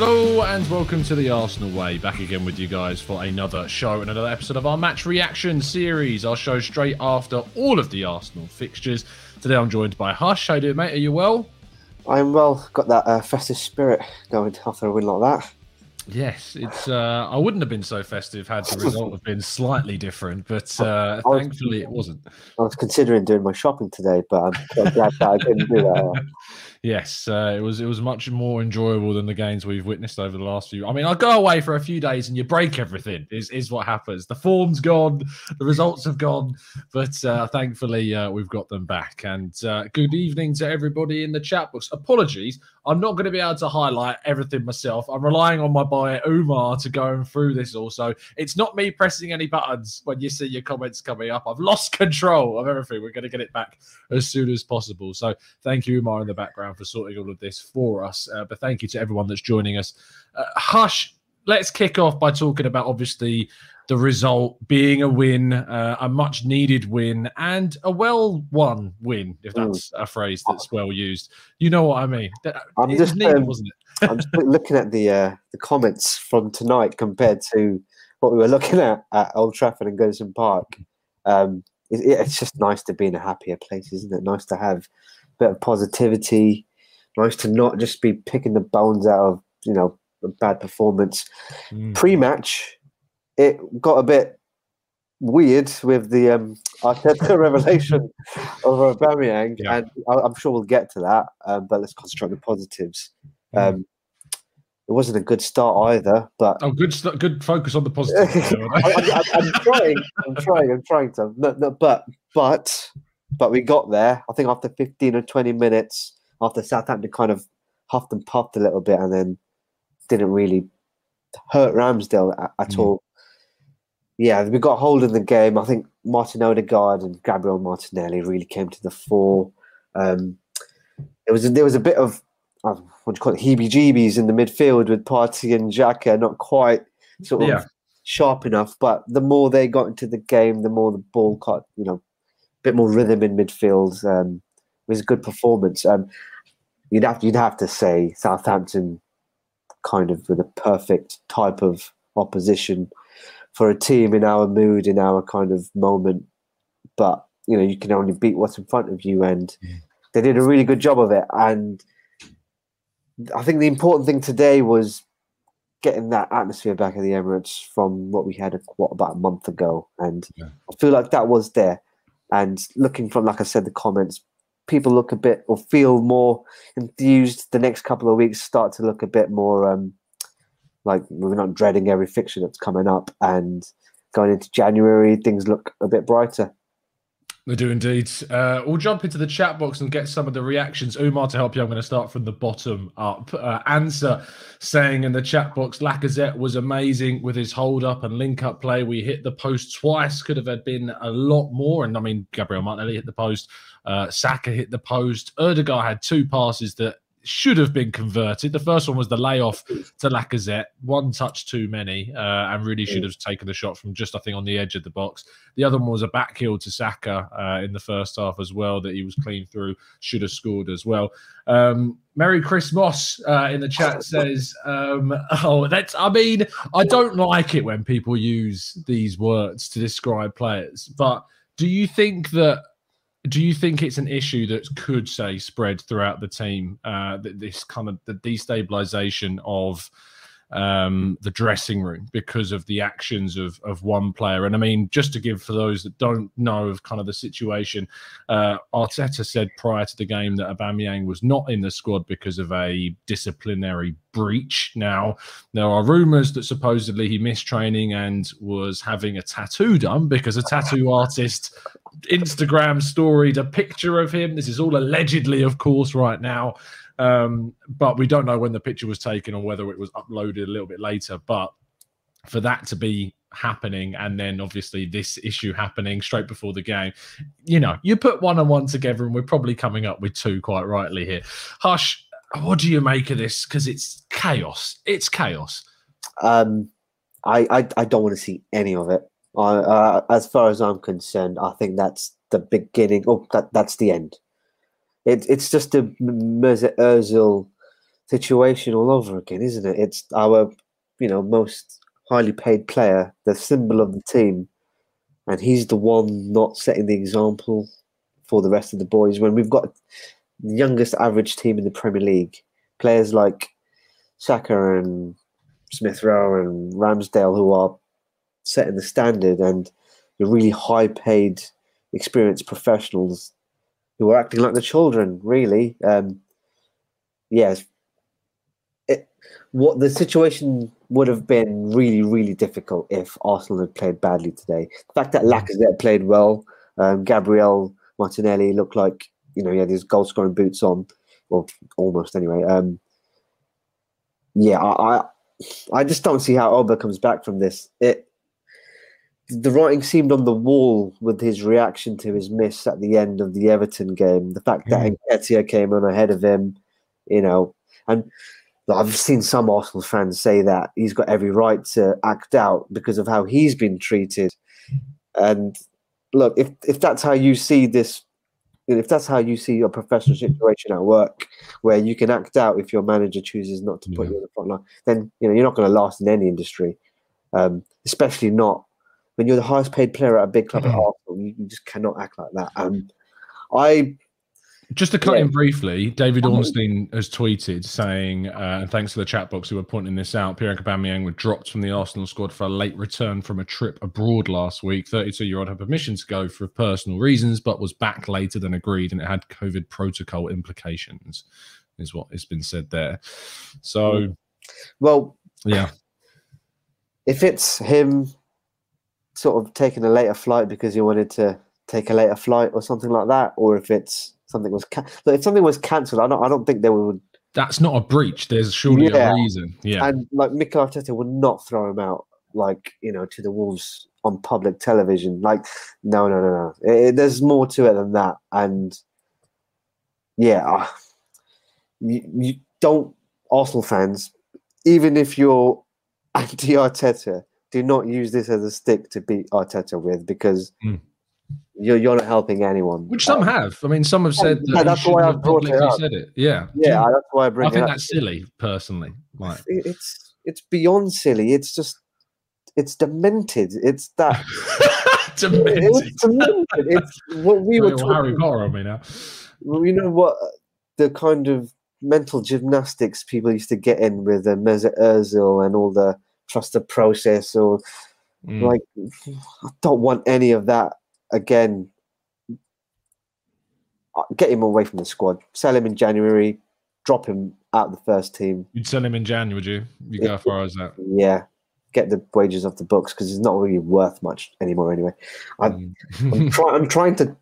Hello and welcome to the Arsenal Way. Back again with you guys for another show and another episode of our match reaction series. Our show straight after all of the Arsenal fixtures. Today I'm joined by Hush. How do you doing, mate? Are you well? I'm well. Got that uh, festive spirit going after a win like that. Yes, it's. Uh, I wouldn't have been so festive had the result have been slightly different, but uh, thankfully it wasn't. I was considering doing my shopping today, but I'm glad that I didn't do that. Yes, uh, it was. It was much more enjoyable than the games we've witnessed over the last few. I mean, I go away for a few days and you break everything. Is is what happens. The form's gone, the results have gone, but uh, thankfully uh, we've got them back. And uh, good evening to everybody in the chat box. Apologies, I'm not going to be able to highlight everything myself. I'm relying on my buyer Umar to go through this. Also, it's not me pressing any buttons when you see your comments coming up. I've lost control of everything. We're going to get it back as soon as possible. So thank you, Umar, in the background for sorting all of this for us. Uh, but thank you to everyone that's joining us. Uh, Hush, let's kick off by talking about obviously the result being a win, uh, a much needed win, and a well won win, if hmm. that's mm. a phrase that's well used. You know what I mean? I'm just, needed, um, wasn't it? I'm just looking at the uh, the comments from tonight compared to what we were looking at at Old Trafford and Goodison Park. Um, it, it's just nice to be in a happier place, isn't it? Nice to have a bit of positivity. Nice to not just be picking the bones out of you know a bad performance. Mm. Pre-match, it got a bit weird with the um, Arteta revelation of Aubameyang, yeah. and I'm sure we'll get to that. Um, but let's concentrate on the positives. Mm. Um, it wasn't a good start either, but oh, good, good focus on the positives. I, am trying, I'm trying, I'm trying to. No, no, but, but but we got there. I think after 15 or 20 minutes, after Southampton kind of huffed and puffed a little bit and then didn't really hurt Ramsdale at, at mm. all. Yeah, we got hold of the game. I think Martin Odegaard and Gabriel Martinelli really came to the fore. Um, it was there was a bit of uh, what do you call it, heebie-jeebies in the midfield with Partey and Xhaka, not quite sort of yeah. sharp enough. But the more they got into the game, the more the ball caught, you know, a bit more rhythm in midfield. Um, it was a good performance. Um, you'd have you'd have to say Southampton kind of with a perfect type of opposition for a team in our mood in our kind of moment. But you know you can only beat what's in front of you, and they did a really good job of it. And I think the important thing today was getting that atmosphere back at the Emirates from what we had a, what about a month ago, and yeah. I feel like that was there. And looking from, like I said, the comments, people look a bit or feel more enthused. The next couple of weeks start to look a bit more um, like we're not dreading every fixture that's coming up. And going into January, things look a bit brighter. They do indeed. Uh, we'll jump into the chat box and get some of the reactions. Umar, to help you, I'm going to start from the bottom up. Uh, answer saying in the chat box, Lacazette was amazing with his hold up and link up play. We hit the post twice, could have been a lot more. And I mean, Gabriel Martinelli hit the post, uh, Saka hit the post. Odegaard had two passes that should have been converted. The first one was the layoff to Lacazette, one touch too many, uh, and really should have taken the shot from just, I think, on the edge of the box. The other one was a back heel to Saka uh, in the first half as well, that he was clean through, should have scored as well. Um, Merry Christmas uh, in the chat says, um, "Oh, that's. I mean, I don't like it when people use these words to describe players, but." Do you think that do you think it's an issue that could say spread throughout the team? Uh, this kind of the destabilization of um, the dressing room because of the actions of of one player. And I mean, just to give for those that don't know of kind of the situation, uh, Arteta said prior to the game that Aubameyang was not in the squad because of a disciplinary breach. Now, there are rumours that supposedly he missed training and was having a tattoo done because a tattoo artist Instagram storied a picture of him. This is all allegedly, of course, right now. Um, but we don't know when the picture was taken or whether it was uploaded a little bit later. But for that to be happening and then obviously this issue happening straight before the game, you know, you put one and one together and we're probably coming up with two quite rightly here. Hush, what do you make of this? Because it's chaos. It's chaos. Um, I, I, I don't want to see any of it. Uh, as far as I'm concerned, I think that's the beginning. Oh, that that's the end. It, it's just a Mesut Ozil situation all over again, isn't it? It's our, you know, most highly paid player, the symbol of the team, and he's the one not setting the example for the rest of the boys. When we've got the youngest average team in the Premier League, players like Saka and Smith Rowe and Ramsdale who are setting the standard, and the really high paid, experienced professionals who are acting like the children, really. Um, yes, it, what the situation would have been really, really difficult if Arsenal had played badly today. The fact that Lacazette played well, um, Gabriel Martinelli looked like you know he had his goal scoring boots on, or almost anyway. Um, yeah, I, I, I just don't see how Oba comes back from this. It the writing seemed on the wall with his reaction to his miss at the end of the Everton game. The fact that Nketiah came on ahead of him, you know, and I've seen some Arsenal fans say that he's got every right to act out because of how he's been treated. And look, if if that's how you see this, if that's how you see your professional situation at work, where you can act out if your manager chooses not to put Yeah. you on the front line, then you know you're not going to last in any industry, um, especially not when you're the highest paid player at a big club at Arsenal. You, just cannot act like that. Um, I Just to cut Yeah. in briefly, David Mhm. Ornstein has tweeted saying, uh, and thanks to the chat box who were pointing this out, Pierre Aubameyang were dropped from the Arsenal squad for a late return from a trip abroad last week. 32-year-old had permission to go for personal reasons, but was back later than agreed, and it had COVID protocol implications, is what has been said there. So, well, yeah, if it's him sort of taking a later flight because you wanted to take a later flight or something like that, or if it's something was can- look, if something was cancelled, I don't I don't think they would that's not a breach. There's surely Yeah. a reason. Yeah, and like Mikel Arteta would not throw him out like you know to the wolves on public television. Like no no no no, It- it- there's more to it than that, and yeah, uh, you, you don't Arsenal fans, even if you're anti Arteta, do not use this as a stick to beat Arteta with because Mm. you're you're not helping anyone. which some Uh, have. I mean, some have said Yeah, that that's why i've brought it up. said it. Yeah, Yeah, that's why I bring I think that's silly, personally. Like, It's it's beyond silly. It's just it's demented. It's that demented. it's demented. It's what we were Real Harry talking. Potter on me now. You know what the kind of mental gymnastics people used to get in with the Mesut Ozil and all the trust the process or Mm. like I don't want any of that again. Uh, Get him away from the squad. Sell him in January. Drop him out of the first team. You'd sell him in Jan, would you? You go as far as that. Yeah, get the wages off the books because it's not really worth much anymore. Anyway, I- I'm, Mm. try, I'm trying to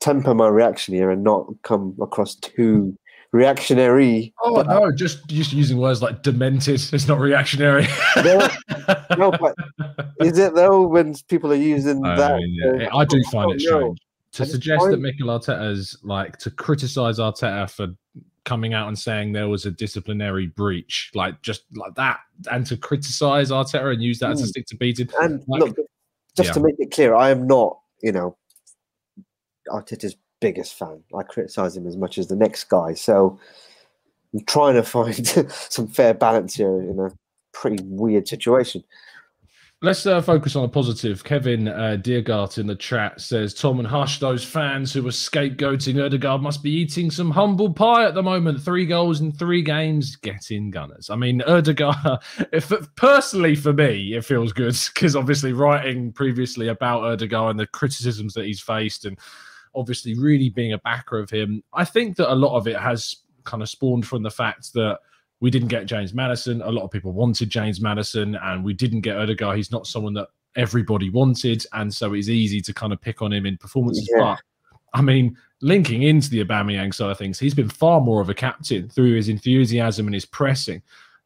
temper my reaction here and not come across too reactionary. oh but- no, just just using words like demented. It's not reactionary. No, no, but is it though when people are using I, that? mean, yeah, uh, I do I find it don't know. strange to I suggest that find- Mikel Arteta's like to criticize Arteta for coming out and saying there was a disciplinary breach, like just like that, and to criticize Arteta and use that as a Mm. stick to beat him. And Like- look, just yeah. to make it clear, I am not, you know, Arteta's biggest fan. I criticize him as much as the next guy. So I'm trying to find some fair balance here in a pretty weird situation. Let's uh, focus on a positive. Kevin uh, Deergart in the chat says, Tom and Hush, those fans who were scapegoating Odegaard must be eating some humble pie at the moment. Three goals in three games. Get in, Gunners. I mean, Odegaard, if, personally for me, it feels good because obviously writing previously about Odegaard and the criticisms that he's faced and obviously really being a backer of him, I think that a lot of it has kind of spawned from the fact that we didn't get James Maddison. A lot of people wanted James Maddison, and we didn't get Odegaard. He's not someone that everybody wanted, and so it's easy to kind of pick on him in performances. Yeah. But I mean, linking into the Aubameyang side of things, he's been far more of a captain through his enthusiasm and his pressing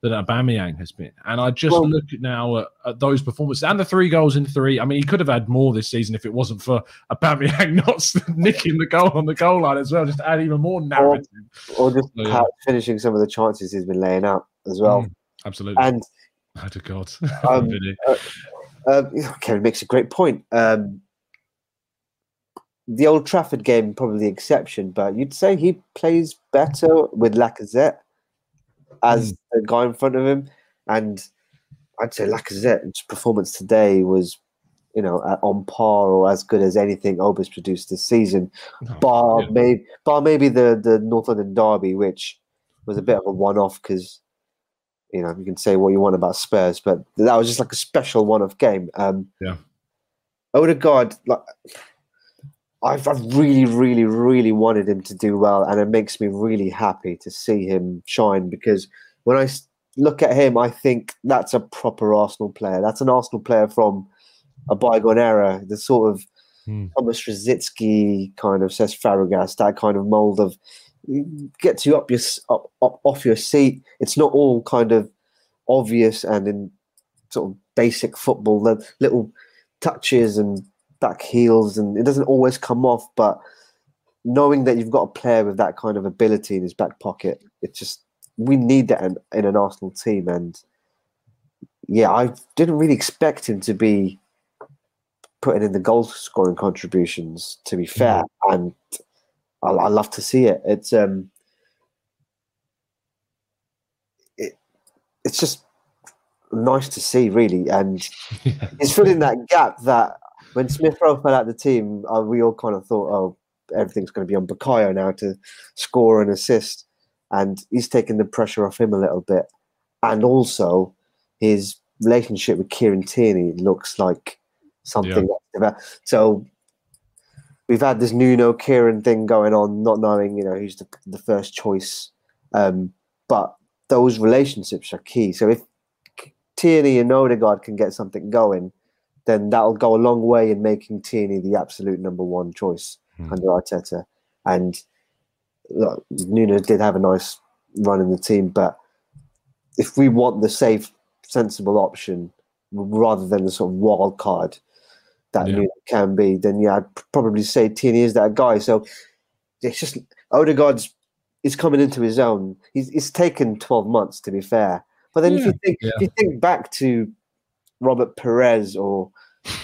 than Aubameyang has been. And I just Well- look now at, at those performances and the three goals in three. I mean, he could have had more this season if it wasn't for Aubameyang not nicking the goal on the goal line as well, just to add even more narrative. Or just Oh, yeah. finishing some of the chances he's been laying out as well. Mm, absolutely. And Oh, to God. Um, Really. uh, Kevin makes a great point. Um, the Old Trafford game, probably the exception, but you'd say he plays better with Lacazette. As mm. the guy in front of him. And I'd say Lacazette's performance today was, you know, on par or as good as anything Oba's produced this season, oh, bar yeah. maybe bar maybe the the North London derby, which was a bit of a one-off because you know you can say what you want about Spurs, but that was just like a special one-off game. Um, yeah, Odegaard, like I've, I've really, really, really wanted him to do well, and it makes me really happy to see him shine because when I look at him, I think that's a proper Arsenal player. That's an Arsenal player from a bygone era, the sort of hmm. Thomas Rosicky kind of Cesc Fabregas, that kind of mold of gets you up your up, up off your seat. It's not all kind of obvious and in sort of basic football, the little touches and back heels, and it doesn't always come off. But knowing that you've got a player with that kind of ability in his back pocket, it's just we need that in, in an Arsenal team. And yeah, I didn't really expect him to be putting in the goal scoring contributions. To be fair, mm-hmm. and I, I, love to see it. It's um, it, it's just nice to see, really, and yeah. he's filling that gap that when Smith Rowe fell out the team, uh, we all kind of thought, oh, everything's going to be on Bukayo now to score and assist, and he's taking the pressure off him a little bit, and also his relationship with Kieran Tierney looks like something. Yeah. So we've had this Nuno Kieran thing going on, not knowing you know who's the, the first choice, um, but those relationships are key. So if Tierney and Odegaard can get something going, then that'll go a long way in making Tierney the absolute number one choice mm. under Arteta. And look, Nuno did have a nice run in the team, but if we want the safe, sensible option rather than the sort of wild card that yeah. Nuno can be, then yeah, I'd probably say Tierney is that guy. So it's just Odegaard's is coming into his own. He's it's taken twelve months to be fair, but then yeah. if you think yeah. if you think back to Robert Pires or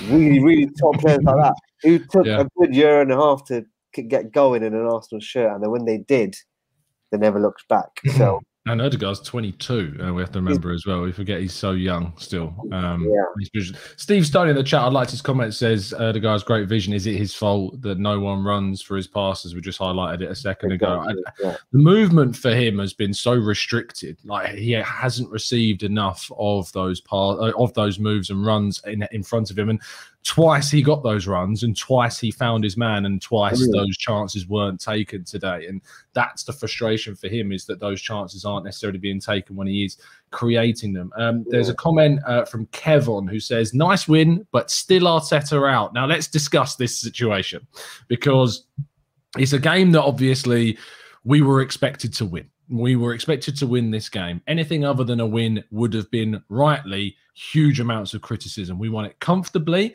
really, really top players like that who took yeah. a good year and a half to get going in an Arsenal shirt, and then when they did, they never looked back. So and Odegaard's 22. Uh, we have to remember as well. We forget he's so young still. Um, yeah. Steve Stone in the chat, I liked his comment. Says Odegaard's great vision. Is it his fault that no one runs for his passes? We just highlighted it a second ago. Yeah. The movement for him has been so restricted. Like he hasn't received enough of those par- of those moves and runs in in front of him. And twice he got those runs and twice he found his man and twice oh, those chances weren't taken today. And that's the frustration for him is that those chances aren't necessarily being taken when he is creating them. Um, there's a comment uh, from kevin who says nice win but still arteta out. Now let's discuss this situation because it's a game that obviously we were expected to win we were expected to win this game. Anything other than a win would have been rightly huge amounts of criticism. We won it comfortably.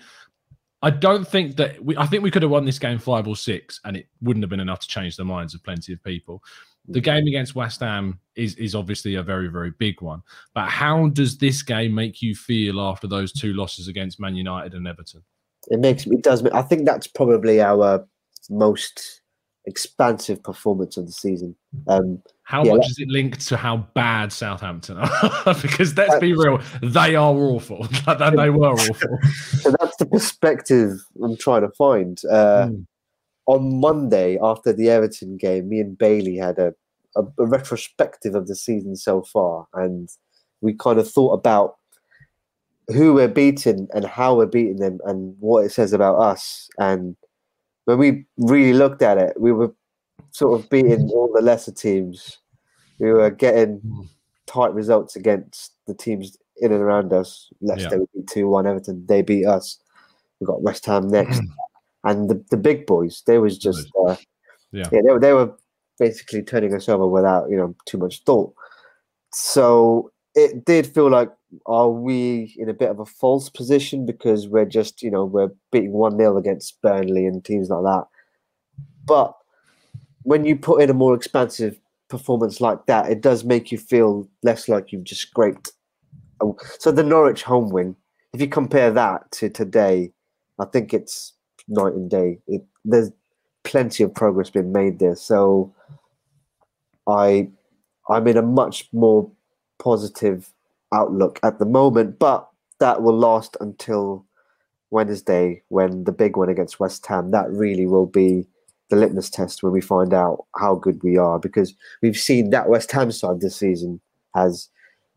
I don't think that we, I think we could have won this game five or six, and it wouldn't have been enough to change the minds of plenty of people. The mm. game against West Ham is is obviously a very very big one. But how does this game make you feel after those two losses against Man United and Everton? It makes it does. I think that's probably our most expansive performance of the season. Um, how yeah, much is it linked to how bad Southampton are? because let's be real, they are awful. they were awful. so that's the perspective I'm trying to find. Uh, mm. On Monday, after the Everton game, me and Bailey had a, a, a retrospective of the season so far, and we kind of thought about who we're beating and how we're beating them and what it says about us. And when we really looked at it, we were sort of beating all the lesser teams. We were getting tight results against the teams in and around us. Leicester yeah. beat 2 1, Everton, they beat us. We got West Ham next. and the, the big boys, they was just, uh, yeah, yeah they, were, they were basically turning us over without, you know, too much thought. So it did feel like, are we in a bit of a false position because we're just, you know, we're beating 1 0 against Burnley and teams like that. But when you put in a more expansive performance like that, it does make you feel less like you've just scraped. So the Norwich home win, if you compare that to today, I think it's night and day. It, there's plenty of progress being made there. So I I'm in a much more positive outlook at the moment, but that will last until Wednesday when the big one against West Ham. That really will be the litmus test when we find out how good we are because we've seen that West Ham side this season has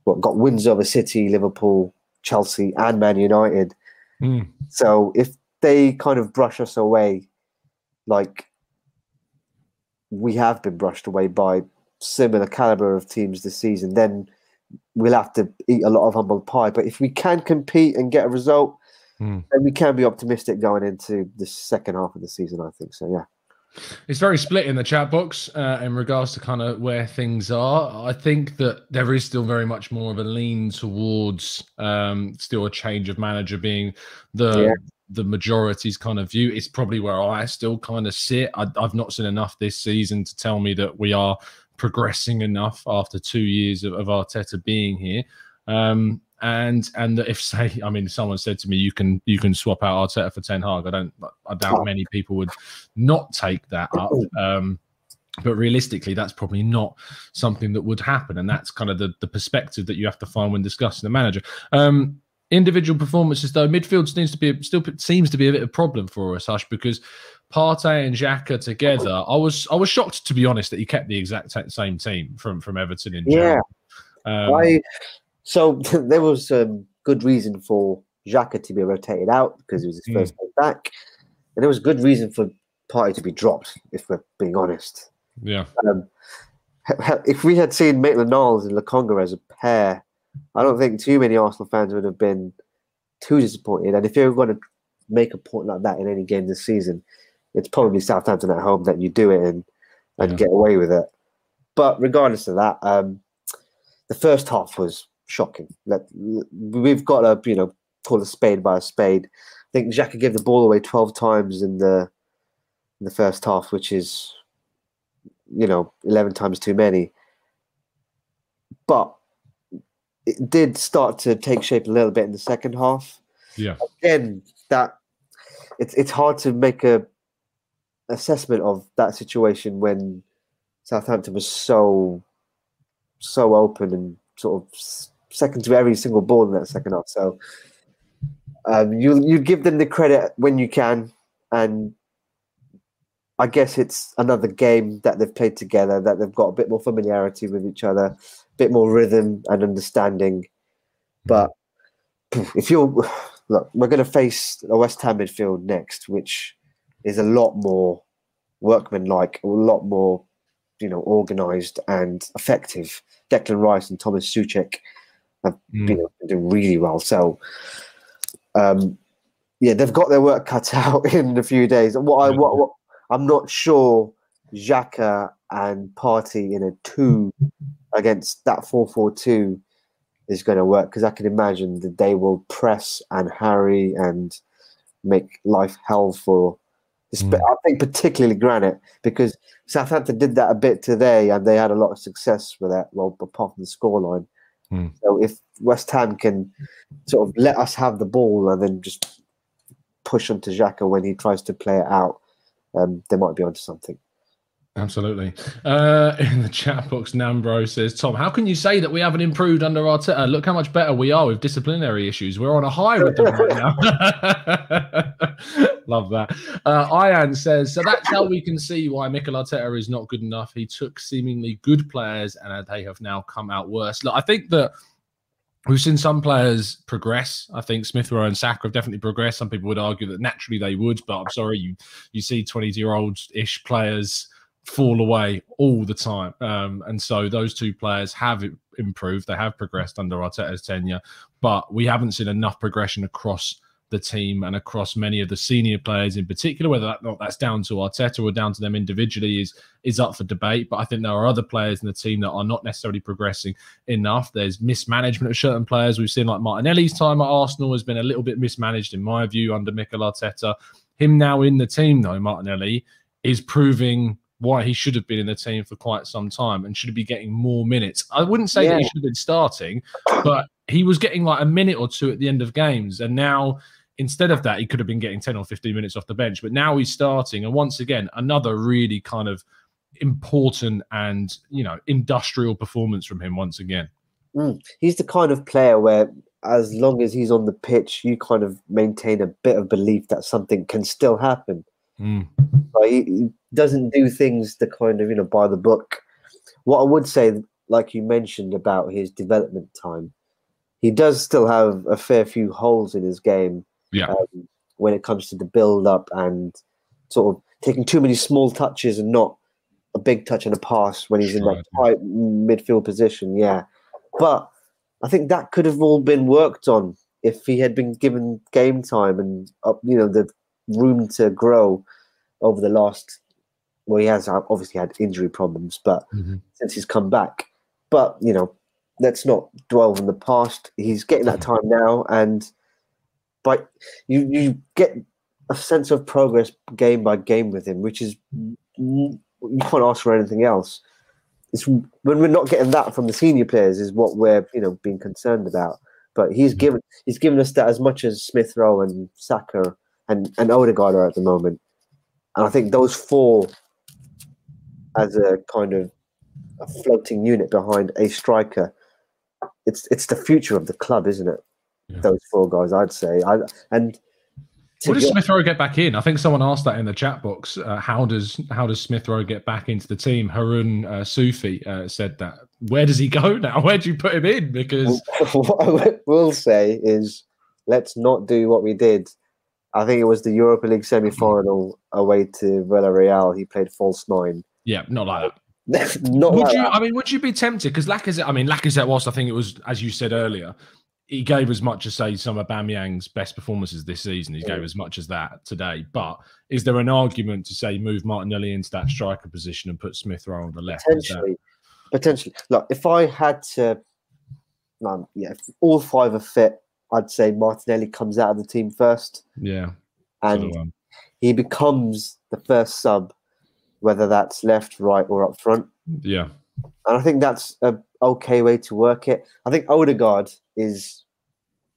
what got wins over City, Liverpool, Chelsea, and Man United. Mm. So if they kind of brush us away, like we have been brushed away by similar caliber of teams this season, then we'll have to eat a lot of humble pie. But if we can compete and get a result, Mm. then we can be optimistic going into the second half of the season. I think so. Yeah. It's very split in the chat box uh, in regards to kind of where things are. I think that there is still very much more of a lean towards um, still a change of manager being the Yeah. the majority's kind of view. It's probably where I still kind of sit. I, I've not seen enough this season to tell me that we are progressing enough after two years of, of Arteta being here. Um, and and that if say, I mean, someone said to me, you can you can swap out Arteta for Ten Hag. I don't. I doubt many people would not take that up. Um, but realistically, that's probably not something that would happen, and that's kind of the the perspective that you have to find when discussing the manager. Um, individual performances, though, midfield seems to be still seems to be a bit of a problem for us, Hush, because Partey and Xhaka together. I was I was shocked to be honest that he kept the exact sa- same team from from Everton in Yeah. general. Um, I so there was um, good reason for Xhaka to be rotated out because it was his Mm. first game back, and there was good reason for Partey to be dropped. If we're being honest, yeah, um, if we had seen Maitland Niles and Lokonga as a pair, I don't think too many Arsenal fans would have been too disappointed. And if you're going to make a point like that in any game this season, it's probably Southampton at home that you do it in and Yeah. get away with it. But regardless of that, um, the first half was shocking. We've got to, you know, call a spade by a spade. I think Xhaka gave the ball away 12 times in the in the first half, which is, you know, 11 times too many. But it did start to take shape a little bit in the second half. yeah, Again, that it's it's hard to make a assessment of that situation when Southampton was so so open and sort of second to every single ball in that second half. So um, you you give them the credit when you can, and I guess it's another game that they've played together that they've got a bit more familiarity with each other, a bit more rhythm and understanding. But if you're look, we're going to face a West Ham midfield next, which is a lot more workmanlike, a lot more, you know, organised and effective. Declan Rice and Thomas Soucek have Mm. been doing really well. So, um, yeah, they've got their work cut out in a few days. What I what, what I'm not sure Xhaka and Partey in a two against that four four two is going to work because I can imagine that they will press and harry and make life hell for. Mm. I think particularly Granit because Southampton did that a bit today and they had a lot of success with that. Well, apart from the scoreline. Mm. So if West Ham can sort of let us have the ball and then just push onto Xhaka when he tries to play it out, um, they might be onto something. Absolutely. Uh, in the chat box, Nambro says, Tom, how can you say that we haven't improved under Arteta? Look how much better we are with disciplinary issues. We're on a high with them right now. Love that. Uh, Ian says, so that's how we can see why Mikel Arteta is not good enough. He took seemingly good players and they have now come out worse. Look, I think that We've seen some players progress. I think Smith Rowe and Saka have definitely progressed. Some people would argue that naturally they would, but I'm sorry, you you see 20 year old ish players fall away all the time. Um, and so those two players have improved. They have progressed under Arteta's tenure, but we haven't seen enough progression across the team and across many of the senior players in particular. Whether that, that's down to Arteta or down to them individually is is up for debate. But I think there are other players in the team that are not necessarily progressing enough. There's mismanagement of certain players. We've seen like Martinelli's time at Arsenal has been a little bit mismanaged in my view under Mikel Arteta. Him now in the team though, Martinelli is proving why he should have been in the team for quite some time and should be getting more minutes. I wouldn't say that he should have been starting, but he was getting like a minute or two at the end of games. And now instead of that, he could have been getting 10 or 15 minutes off the bench. But now he's starting. And once again, another really kind of important and you know industrial performance from him once again. Mm. He's the kind of player where, as long as he's on the pitch, you kind of maintain a bit of belief that something can still happen. Mm. Like, he, doesn't do things the kind of you know by the book. What I would say, like you mentioned about his development time, he does still have a fair few holes in his game. Yeah. Um, when it comes to the build up and sort of taking too many small touches and not a big touch and a pass when he's in that tight midfield position. Yeah, but I think that could have all been worked on if he had been given game time and up, you know, the room to grow over the last. Well, he has obviously had injury problems, but Mhm. since he's come back, but you know, let's not dwell on the past. He's getting that time now, and but you you get a sense of progress game by game with him, which is you can't ask for anything else. It's when we're not getting that from the senior players is what we're you know being concerned about. But he's Mhm. given he's given us that as much as Smith Rowe and Saka and and Odegaard are at the moment, and I think those four as a kind of a floating unit behind a striker. It's it's the future of the club, isn't it? Yeah. Those four guys, I'd say. I and What does Smith Rowe get back in? I think someone asked that in the chat box. Uh, how does how does Smith Rowe get back into the team? Harun uh, Sufi uh, said that. Where does he go now? Where do you put him in? Because what I will say is, let's not do what we did. I think it was the Europa League semi-final away to Villarreal. He played false nine. yeah, not like that. not Would like you? that. I mean, would you be tempted? Because Lacazette. I mean, Lacazette. Whilst I think it was, as you said earlier, he gave as much as say some of Bamyang's best performances this season. He gave Mm. as much as that today. But is there an argument to say move Martinelli into that striker position and put Smith Rowe on the left? Potentially, potentially. Look, if I had to, um, yeah, if all five are fit, I'd say Martinelli comes out of the team first, yeah. and of, um, he becomes the first sub, whether that's left, right, or up front. yeah. And I think that's a okay way to work it. I think Odegaard is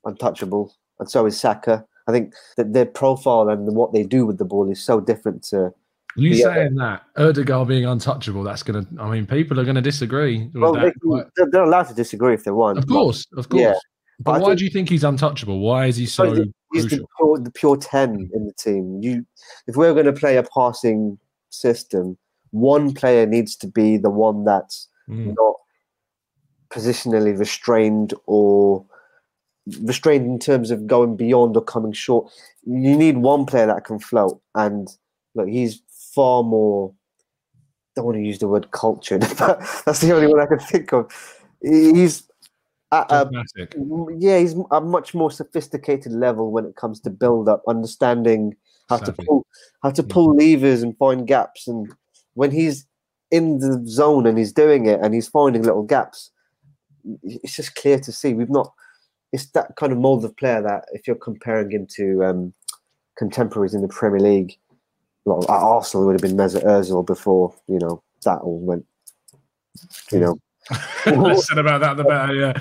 untouchable, and so is Saka. I think that their profile and what they do with the ball is so different to. You saying that Odegaard being untouchable? That's gonna. I mean, people are gonna disagree with Well, that. they quite- can, they're- they're allowed to disagree if they want. of course, of course. Yeah. But I why think- do you think he's untouchable? Why is he so He's the pure, the pure ten in the team. You, if we're going to play a passing system, one player needs to be the one that's Mm, not positionally restrained or restrained in terms of going beyond or coming short. You need one player that can float, and look, he's far more. Don't want to use the word cultured, but that's the only one I can think of. He's at a yeah, he's a much more sophisticated level when it comes to build up, understanding how to pull how to Mm. pull levers and find gaps. And when he's in the zone and he's doing it and he's finding little gaps, it's just clear to see. We've not. It's that kind of mold of player that if you're comparing him to um, contemporaries in the Premier League, well, Arsenal would have been Mesut Ozil before you know that all went. You know, Less said about that, the better.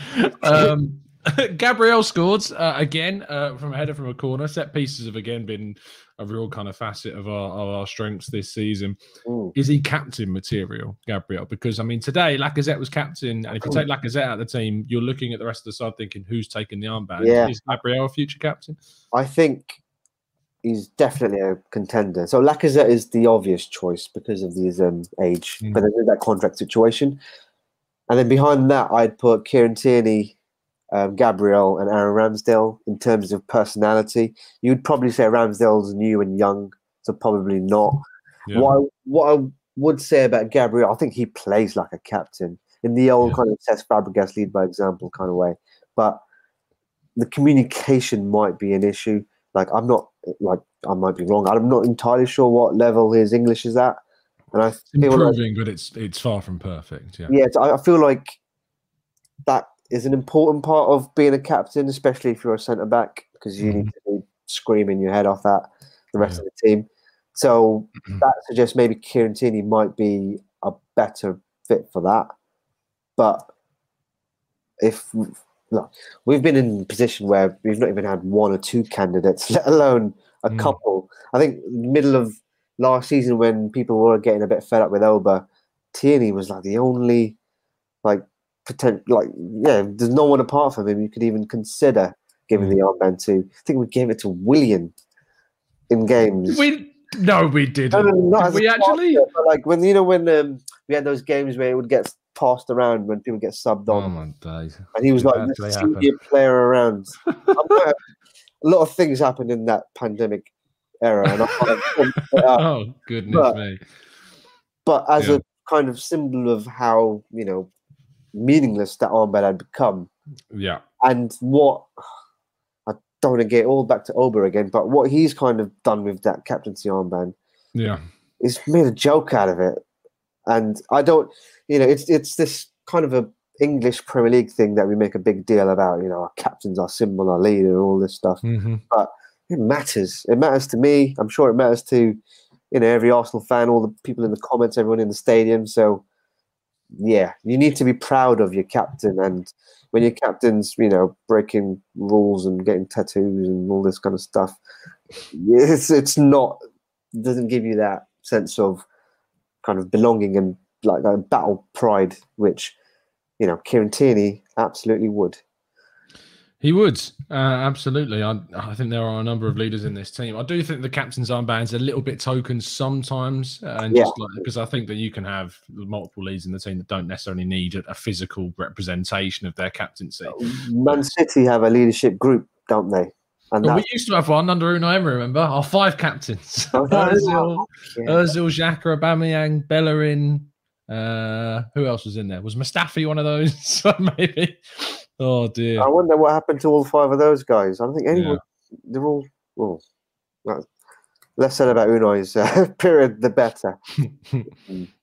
Yeah. Um, Gabriel scored uh, again uh, from a header from a corner. Set pieces have again been a real kind of facet of our, of our strengths this season. Mm. Is he captain material, Gabriel? Because I mean, today Lacazette was captain, and if you take Lacazette out of the team, you're looking at the rest of the side thinking, who's taking the armband? Yeah. Is Gabriel a future captain? I think he's definitely a contender. So Lacazette is the obvious choice because of his um, age, Mm. but there's that contract situation. And then behind that, I'd put Kieran Tierney, um, Gabriel, and Aaron Ramsdale in terms of personality. You'd probably say Ramsdale's new and young, so probably not. Yeah. What, I, what I would say about Gabriel, I think he plays like a captain in the old Yeah. kind of Cesc Fabregas lead by example kind of way. But the communication might be an issue. Like I'm not like I might be wrong. I'm not entirely sure what level his English is at, and I feel like Improving, but it's it's far from perfect. Yeah. yeah, I I feel like that is an important part of being a captain, especially if you're a centre back, because you need to be screaming your head off at the rest Yeah. of the team. So that suggests maybe Kieran Tierney might be a better fit for that. But if look, we've been in a position where we've not even had one or two candidates, let alone a Mm. couple. I think middle of last season when people were getting a bit fed up with Oba, Tierney was like the only like potential like yeah, there's no one apart from him you could even consider giving the armband to. I think we gave it to Willian in games. We no, we didn't. No, no, Did we actually? like when you know when um, we had those games where it would get passed around when people get subbed on, Oh my days! and he was like the senior player around. A lot of things happened in that pandemic era, and I can't put it up. Oh goodness But- me! but as Yeah. a kind of symbol of how you know meaningless that armband had become, Yeah, and what I don't want to get all back to Oba again, but what he's kind of done with that captaincy armband yeah, is made a joke out of it. And I don't, you know, it's it's this kind of a English Premier League thing that we make a big deal about. You know, our captain's our symbol, our leader, and all this stuff. hmm It matters. It matters to me. I'm sure it matters to, you know, every Arsenal fan, all the people in the comments, everyone in the stadium. So, yeah, you need to be proud of your captain. And when your captain's, you know, breaking rules and getting tattoos and all this kind of stuff, it's it's not doesn't give you that sense of kind of belonging and like a battle pride, which you know Kieran Tierney absolutely would. He would uh, absolutely. I, I think there are a number of leaders in this team. I do think the captain's armband's are a little bit token sometimes, uh, and Yeah. just like because I think that you can have multiple leads in the team that don't necessarily need a, a physical representation of their captaincy. Man City have a leadership group, don't they? And Well, we used to have one under Unai Emery. Remember our five captains: Oh, no, Özil, yeah. Özil, Xhaka, Aubameyang, Bellerin. Uh, who else was in there? Was Mustafi one of those? Maybe. Oh dear. I wonder what happened to all five of those guys. I don't think anyone. They're all. Well, less said about Unai's uh, period, the better.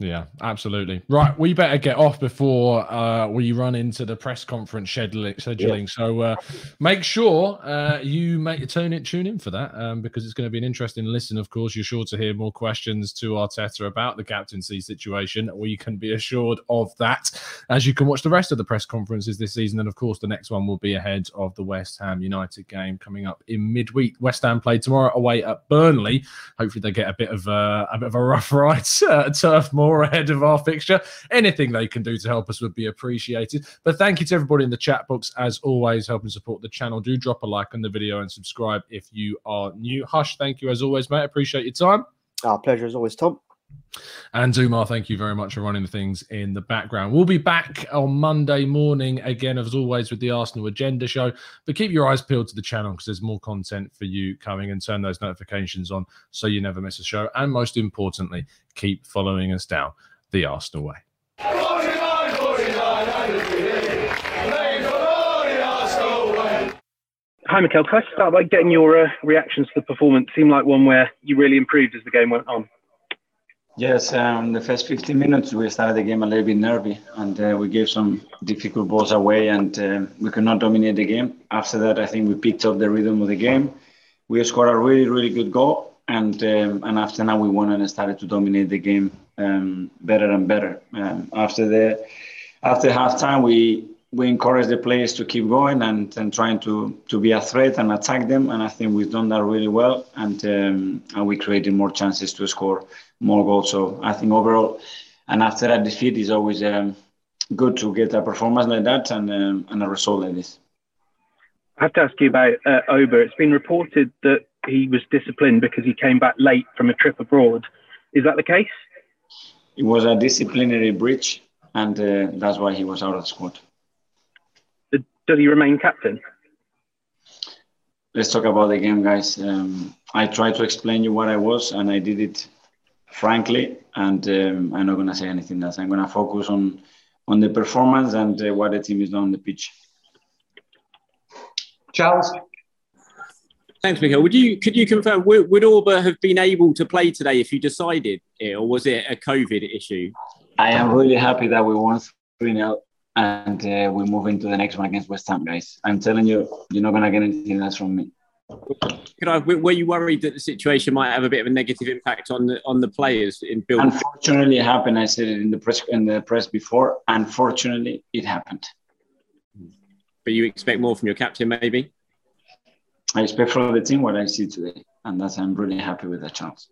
Yeah, absolutely. Right, we better get off before uh, we run into the press conference scheduling. scheduling. So uh, make sure uh, you make tune in, tune in for that um, because it's going to be an interesting listen. Of course, you're sure to hear more questions to Arteta about the captaincy situation. We can be assured of that as you can watch the rest of the press conferences this season. And of course, the next one will be ahead of the West Ham United game coming up in midweek. West Ham play tomorrow away at Burnley. Hopefully, they get a bit of uh, a bit of a rough ride uh, at Moor ahead of our fixture. Anything they can do to help us would be appreciated. But thank you to everybody in the chat box as always, helping support the channel. Do drop a like on the video and subscribe if you are new. Hush, thank you as always, mate. Appreciate your time. Our pleasure as always, Tom. And Zumar, thank you very much for running the things in the background. We'll be back on Monday morning again, as always, with the Arsenal Agenda show. But keep your eyes peeled to the channel because there's more content for you coming and turn those notifications on so you never miss a show. And most importantly, keep following us down the Arsenal way. Hi, Mikel. Can I start by getting your uh, reactions to the performance? Seemed like one where you really improved as the game went on. Yes, um, the first 15 minutes we started the game a little bit nervy and uh, we gave some difficult balls away and uh, we could not dominate the game. After that, I think we picked up the rhythm of the game. We scored a really, really good goal and um, and after that we won and started to dominate the game um, better and better. Um, after the after halftime, we we encouraged the players to keep going and, and trying to, to be a threat and attack them. And I think we've done that really well. And um, and we created more chances to score more goals. So I think overall, and after that defeat, is always um, good to get a performance like that and um, and a result like this. I have to ask you about uh, Oba. It's been reported that he was disciplined because he came back late from a trip abroad. Is that the case? It was a disciplinary breach, and uh, that's why he was out of the squad. Does he remain captain? Let's talk about the game, guys. Um, I tried to explain you what I was, and I did it frankly. And um, I'm not going to say anything else. I'm going to focus on on the performance and uh, what the team is doing on the pitch. Charles? Thanks, Mikel. Would you could you confirm would, would Oba have been able to play today if you decided it, or was it a COVID issue? I am really happy that we won 3 0 and uh, we move into the next one against West Ham, guys. I'm telling you, you're not going to get anything else from me. Could I, were you worried that the situation might have a bit of a negative impact on the on the players in building? Unfortunately, it happened. I said it in the press in the press before. Unfortunately, it happened. But you expect more from your captain, maybe? I expect from the team what I see today, and that's I'm really happy with that chance.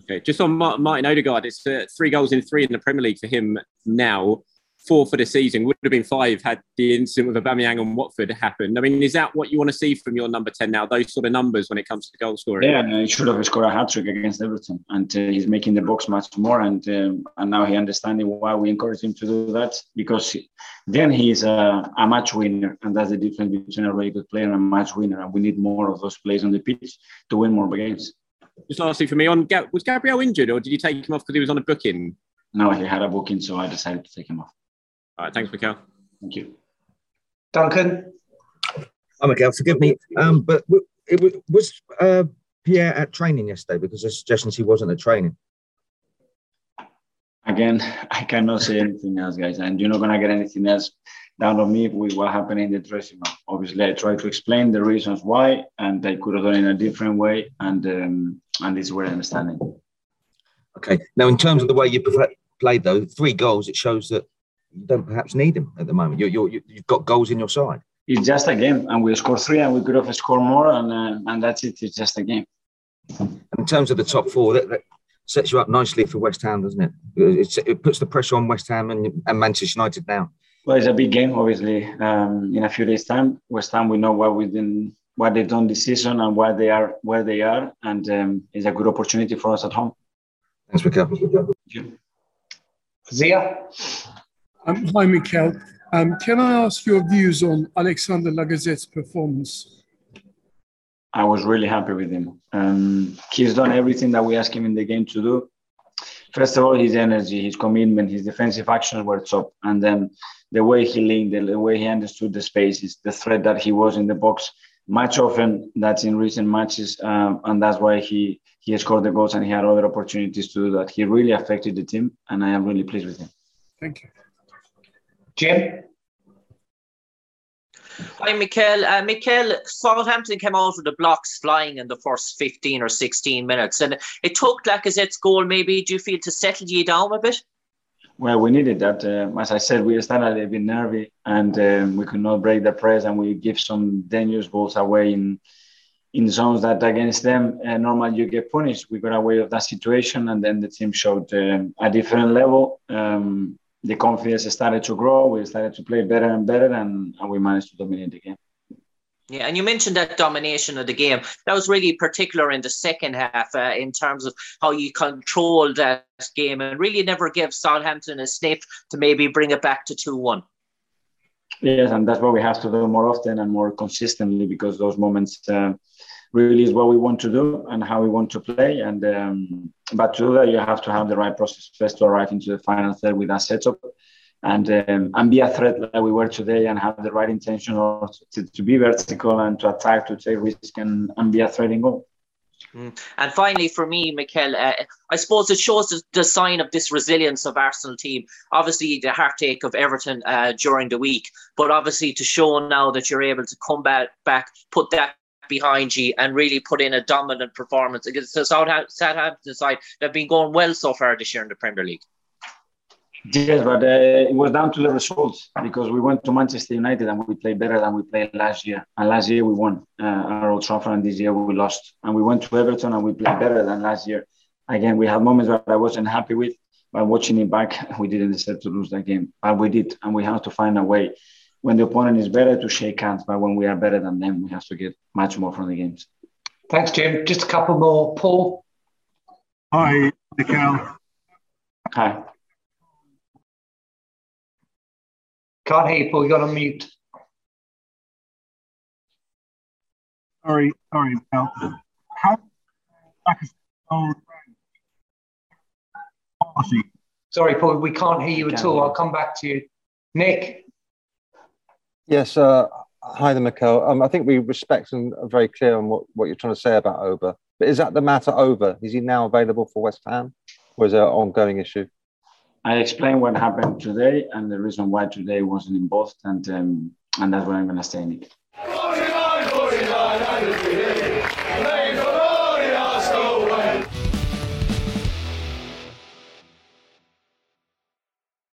Okay, just on Martin Odegaard, it's uh, three goals in three in the Premier League for him now four for the season. Would have been five had the incident with Aubameyang and Watford happened. I mean, is that what you want to see from your number ten now? Those sort of numbers when it comes to goal scoring. Yeah, and he should have scored a hat trick against Everton, and uh, he's making the box much more. And um, and now he understanding why we encourage him to do that because then he's a, a match winner, and that's the difference between a really good player and a match winner. And we need more of those players on the pitch to win more games. Just lastly for me, on was Gabriel injured, or did you take him off because he was on a booking? No, he had a booking, so I decided to take him off. All right, thanks, Mikel. Thank you. Duncan? Oh, Mikel, forgive me, um, but it was uh, Pierre at training yesterday because there's suggestions he wasn't at training. Again, I cannot say anything else, guys, and you're not going to get anything else down on me with what happened in the dressing room. Obviously, I tried to explain the reasons why, and I could have done it in a different way, and um, and this is where I'm understanding. Okay. Now, in terms of the way you played, though, three goals, it shows that you don't perhaps need him at the moment. You're, you're, you've got goals in your side. It's just a game, and we scored three, and we could have scored more, and uh, and that's it. It's just a game. In terms of the top four, that, that sets you up nicely for West Ham, doesn't it? It's, it puts the pressure on West Ham and, and Manchester United now. Well, it's a big game, obviously. Um, in a few days' time, West Ham, we know what we did, what they've done this season, and where they are, where they are, and um, it's a good opportunity for us at home. Thanks, Mikel. Thank you. Zia. Um, hi, Mikel. Um, can I ask your views on Alexander Lacazette's performance? I was really happy with him. Um, he's done everything that we asked him in the game to do. First of all, his energy, his commitment, his defensive actions were top. And then the way he linked, the way he understood the spaces, the threat that he was in the box, much often that's in recent matches. Um, and that's why he, he scored the goals and he had other opportunities to do that. He really affected the team, and I am really pleased with him. Thank you. Jim? Hi, Mikel. Uh, Mikel, Southampton came out with the blocks flying in the first 15 or 16 minutes, and it took Lacazette's goal, maybe, do you feel, to settle you down a bit? Well, we needed that. Uh, as I said, we started a bit nervy and um, we could not break the press, and we give some dangerous balls away in in zones that against them uh, normally you get punished. We got away of that situation, and then the team showed um, a different level. Um, the confidence started to grow. We started to play better and better, and, and we managed to dominate the game. Yeah, and you mentioned that domination of the game. That was really particular in the second half uh, in terms of how you controlled that game and really never gave Southampton a sniff to maybe bring it back to 2 1. Yes, and that's what we have to do more often and more consistently because those moments uh, really is what we want to do and how we want to play. And um, but to do that, you have to have the right process first to arrive into the final third with that setup, and um, and be a threat like we were today, and have the right intention to, to be vertical and to attack, to take risk, and, and be a threat in goal. Mm. And finally, for me, Mikel, uh, I suppose it shows the, the, sign of this resilience of Arsenal team. Obviously, the heartache of Everton uh, during the week, but obviously to show now that you're able to come back, back put that behind you and really put in a dominant performance against the Southampton side that have been going well so far this year in the Premier League. Yes, but uh, it was down to the results because we went to Manchester United and we played better than we played last year. And last year we won uh, our Old Trafford, and this year we lost. And we went to Everton and we played better than last year. Again, we had moments that I wasn't happy with, but watching it back, we didn't deserve to lose that game. But we did, and we have to find a way when the opponent is better to shake hands, but when we are better than them, we have to get much more from the games. Thanks, Jim. Just a couple more. Paul. Hi, Mikel. Hi. Can't hear you, Paul. You got on mute. Sorry, sorry, Mikel. How? Sorry, Paul. We can't hear you at all. I'll come back to you. Nick. Yes, uh, hi there, Mikel. Um, I think we respect and are very clear on what, what you're trying to say about Oba. But is that the matter over? Is he now available for West Ham, or is it an ongoing issue? I explained what happened today and the reason why today wasn't involved, and um, and that's what I'm going to say, Nick.